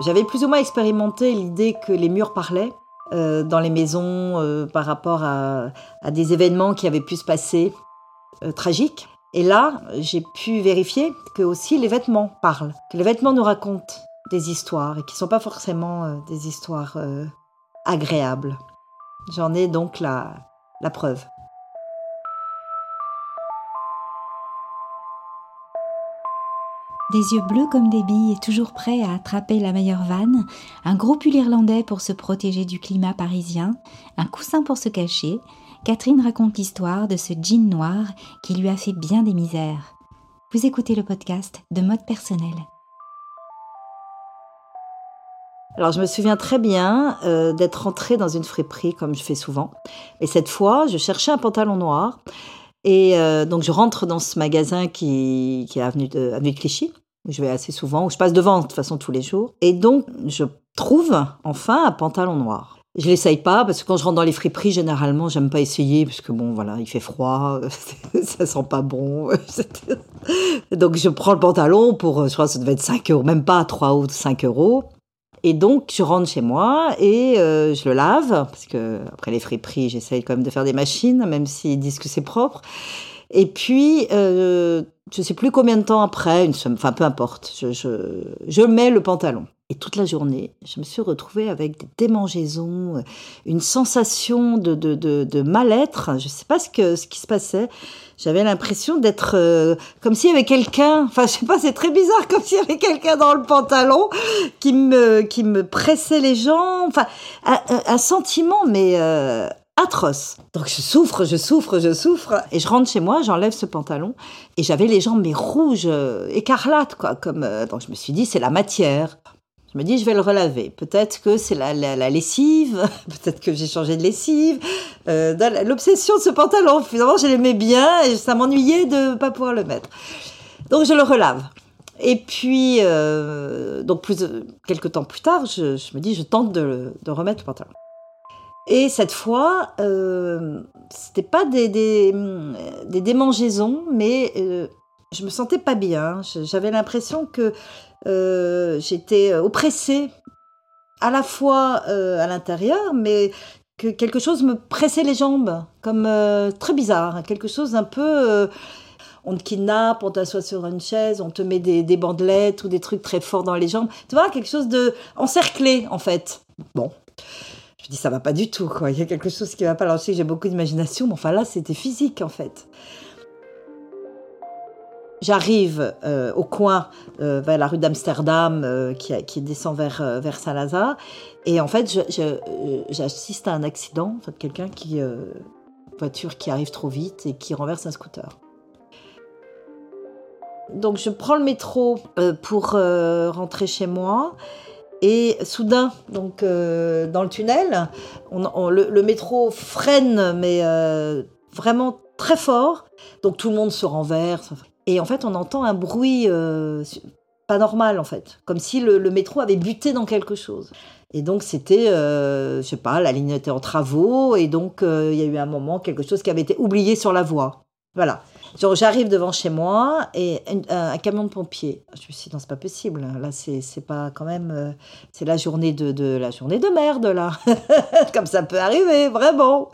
J'avais plus ou moins expérimenté l'idée que les murs parlaient euh, dans les maisons euh, par rapport à, des événements qui avaient pu se passer euh, tragiques. Et là, j'ai pu vérifier que aussi les vêtements parlent, que les vêtements nous racontent des histoires et qui ne sont pas forcément des histoires agréables. J'en ai donc la preuve. Des yeux bleus comme des billes et toujours prêts à attraper la meilleure vanne, un gros pull irlandais pour se protéger du climat parisien, un coussin pour se cacher, Catherine raconte l'histoire de ce jean noir qui lui a fait bien des misères. Vous écoutez le podcast de mode personnel. Alors je me souviens très bien euh, d'être rentrée dans une friperie comme je fais souvent. Et cette fois, je cherchais un pantalon noir et euh, donc je rentre dans ce magasin qui, est avenue de, avenue de Clichy, où je vais assez souvent, où je passe devant de toute façon tous les jours. Et donc je trouve enfin un pantalon noir. Je l'essaye pas parce que quand je rentre dans les friperies, généralement, j'aime pas essayer parce que bon, voilà, il fait froid, ça sent pas bon. Donc je prends le pantalon pour, je crois que ça devait être 5 euros, même pas 3 ou 5 euros. Et donc, je rentre chez moi et euh, je le lave, parce que après les friperies, j'essaye quand même de faire des machines, même s'ils disent que c'est propre. Et puis, euh, je sais plus combien de temps après, une enfin peu importe, je, je, je mets le pantalon. Et toute la journée, je me suis retrouvée avec des démangeaisons, une sensation de, de, de, mal-être. Je ne sais pas ce, que, ce qui se passait. J'avais l'impression d'être euh, comme s'il y avait quelqu'un, enfin je sais pas, c'est très bizarre, comme s'il y avait quelqu'un dans le pantalon qui me, qui me pressait les jambes. Enfin, un, sentiment, mais euh, atroce. Donc je souffre, je souffre, je souffre. Et je rentre chez moi, j'enlève ce pantalon. Et j'avais les jambes, mais rouges, euh, écarlates, quoi. Comme, donc je me suis dit, c'est la matière. Je me dis, je vais le relaver. Peut-être que c'est la, la, lessive, peut-être que j'ai changé de lessive. Euh, L'obsession de ce pantalon, finalement, je l'aimais bien et ça m'ennuyait de ne pas pouvoir le mettre. Donc, je le relave. Et puis, euh, donc, plus, quelques temps plus tard, je, me dis, je tente de, remettre le pantalon. Et cette fois, euh, c'était pas des, démangeaisons, mais euh, je me sentais pas bien. J'avais l'impression que euh, j'étais euh, oppressée à la fois euh, à l'intérieur, mais que quelque chose me pressait les jambes, comme très bizarre, quelque chose un peu on te kidnappe, on t'assoit sur une chaise, on te met des, des, bandelettes ou des trucs très forts dans les jambes. Tu vois, quelque chose de encerclé, en fait. Bon. Je dis, ça va pas du tout, quoi. Il y a quelque chose qui va pas. Alors, je sais que j'ai beaucoup d'imagination, mais enfin là, c'était physique, en fait. J'arrive euh, au coin euh, vers la rue d'Amsterdam euh, qui, descend vers, vers Saint-Lazare et en fait j'assiste à un accident, en fait, quelqu'un qui voiture qui arrive trop vite et qui renverse un scooter. Donc je prends le métro pour rentrer chez moi et soudain, donc dans le tunnel, le, le, métro freine mais vraiment très fort, donc tout le monde se renverse. Et en fait, on entend un bruit euh, pas normal, en fait. Comme si le, métro avait buté dans quelque chose. Et donc, c'était, euh, je sais pas, la ligne était en travaux. Et donc, euh, il y a eu un moment, quelque chose qui avait été oublié sur la voie. Voilà. J'arrive devant chez moi et un, camion de pompiers. Je me suis dit, non, c'est pas possible. Là, c'est pas quand même. c'est la journée de, de, la journée de merde, là. Comme ça peut arriver, vraiment.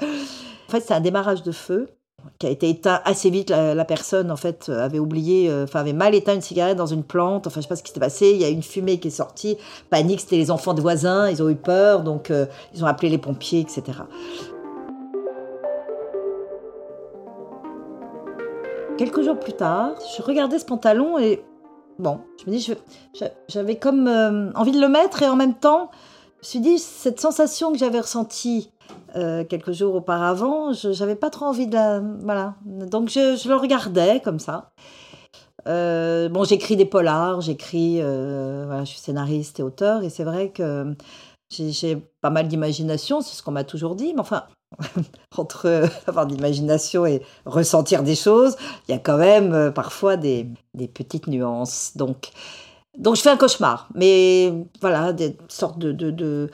En fait, c'est un démarrage de feu qui a été éteint assez vite. La, personne, en fait, avait oublié, euh, avait mal éteint une cigarette dans une plante. Enfin, je sais pas ce qui s'était passé. Il y a une fumée qui est sortie. Panique, c'était les enfants de voisins. Ils ont eu peur, donc euh, ils ont appelé les pompiers, etc. Quelques jours plus tard, je regardais ce pantalon et bon, je me dis, j'avais comme euh, envie de le mettre et en même temps, je me suis dit, cette sensation que j'avais ressentie euh, quelques jours auparavant, je n'avais pas trop envie de la... Voilà. Donc je, le regardais comme ça. Euh, bon, j'écris des polars, j'écris... Euh, voilà, je suis scénariste et auteur, et c'est vrai que j'ai pas mal d'imagination, c'est ce qu'on m'a toujours dit, mais enfin, entre avoir d'imagination et ressentir des choses, il y a quand même parfois des, des petites nuances. Donc, donc je fais un cauchemar, mais voilà, des sortes de, de,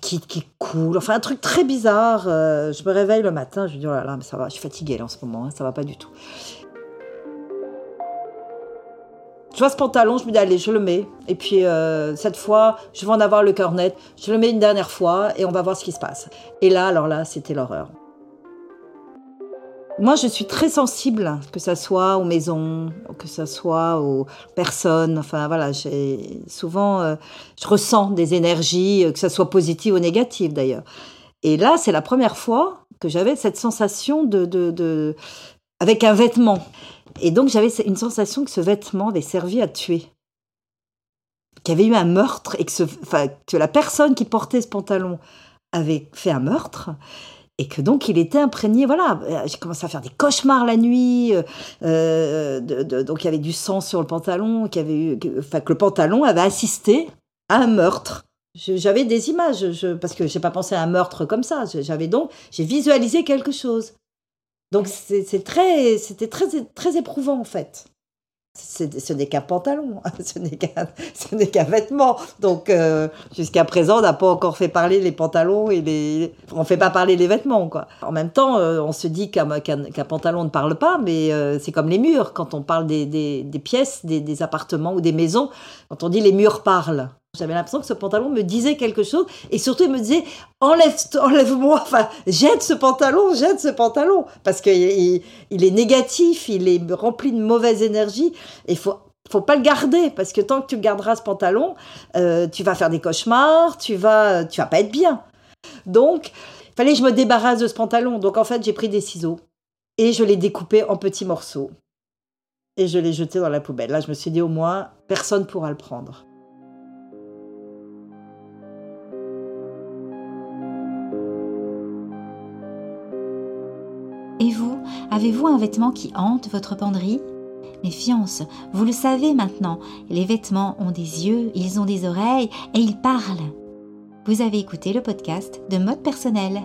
qui coule, enfin un truc très bizarre. Euh, je me réveille le matin, je me dis oh là là, mais ça va, je suis fatiguée là en ce moment, hein, ça va pas du tout. Je vois ce pantalon, je me dis allez, je le mets. Et puis euh, cette fois, je vais en avoir le cœur net. Je le mets une dernière fois et on va voir ce qui se passe. Et là, alors là, c'était l'horreur. Moi, je suis très sensible, que ce soit aux maisons, que ce soit aux personnes. Enfin, voilà, souvent, euh, je ressens des énergies, que ce soit positives ou négatives d'ailleurs. Et là, c'est la première fois que j'avais cette sensation de, de, avec un vêtement. Et donc, j'avais une sensation que ce vêtement avait servi à tuer. Qu'il y avait eu un meurtre et que la personne qui portait ce pantalon avait fait un meurtre et que donc il était imprégné. Voilà, j'ai commencé à faire des cauchemars la nuit. Euh, euh donc il y avait du sang sur le pantalon, qu'il avait eu, enfin, que le pantalon avait assisté à un meurtre. J'avais des images, parce que j'ai pas pensé à un meurtre comme ça. J'avais donc, j'ai visualisé quelque chose. Donc c'est très, c'était très, très éprouvant en fait ce n'est qu'un pantalon, ce n'est qu'un vêtement. Donc euh, jusqu'à présent, on n'a pas encore fait parler les pantalons et les, on fait pas parler les vêtements quoi. En même temps, euh, on se dit qu'un pantalon ne parle pas, mais euh, c'est comme les murs. Quand on parle des, des, pièces, des, des, appartements ou des maisons, quand on dit les murs parlent. J'avais l'impression que ce pantalon me disait quelque chose et surtout il me disait enlève enlève-moi jette ce pantalon jette ce pantalon. Parce qu'il il est négatif il est rempli de mauvaise énergie et faut faut pas le garder. Parce que tant que tu garderas ce pantalon euh, tu vas faire des cauchemars tu vas tu vas pas être bien. Donc il fallait que je me débarrasse de ce pantalon. Donc en fait j'ai pris des ciseaux et je l'ai découpé en petits morceaux. Et je l'ai jeté dans la poubelle. Là je me suis dit au moins personne pourra le prendre Et vous, avez-vous un vêtement qui hante votre penderie? Méfiance, vous le savez maintenant, les vêtements ont des yeux, ils ont des oreilles et ils parlent. Vous avez écouté le podcast de mode personnel.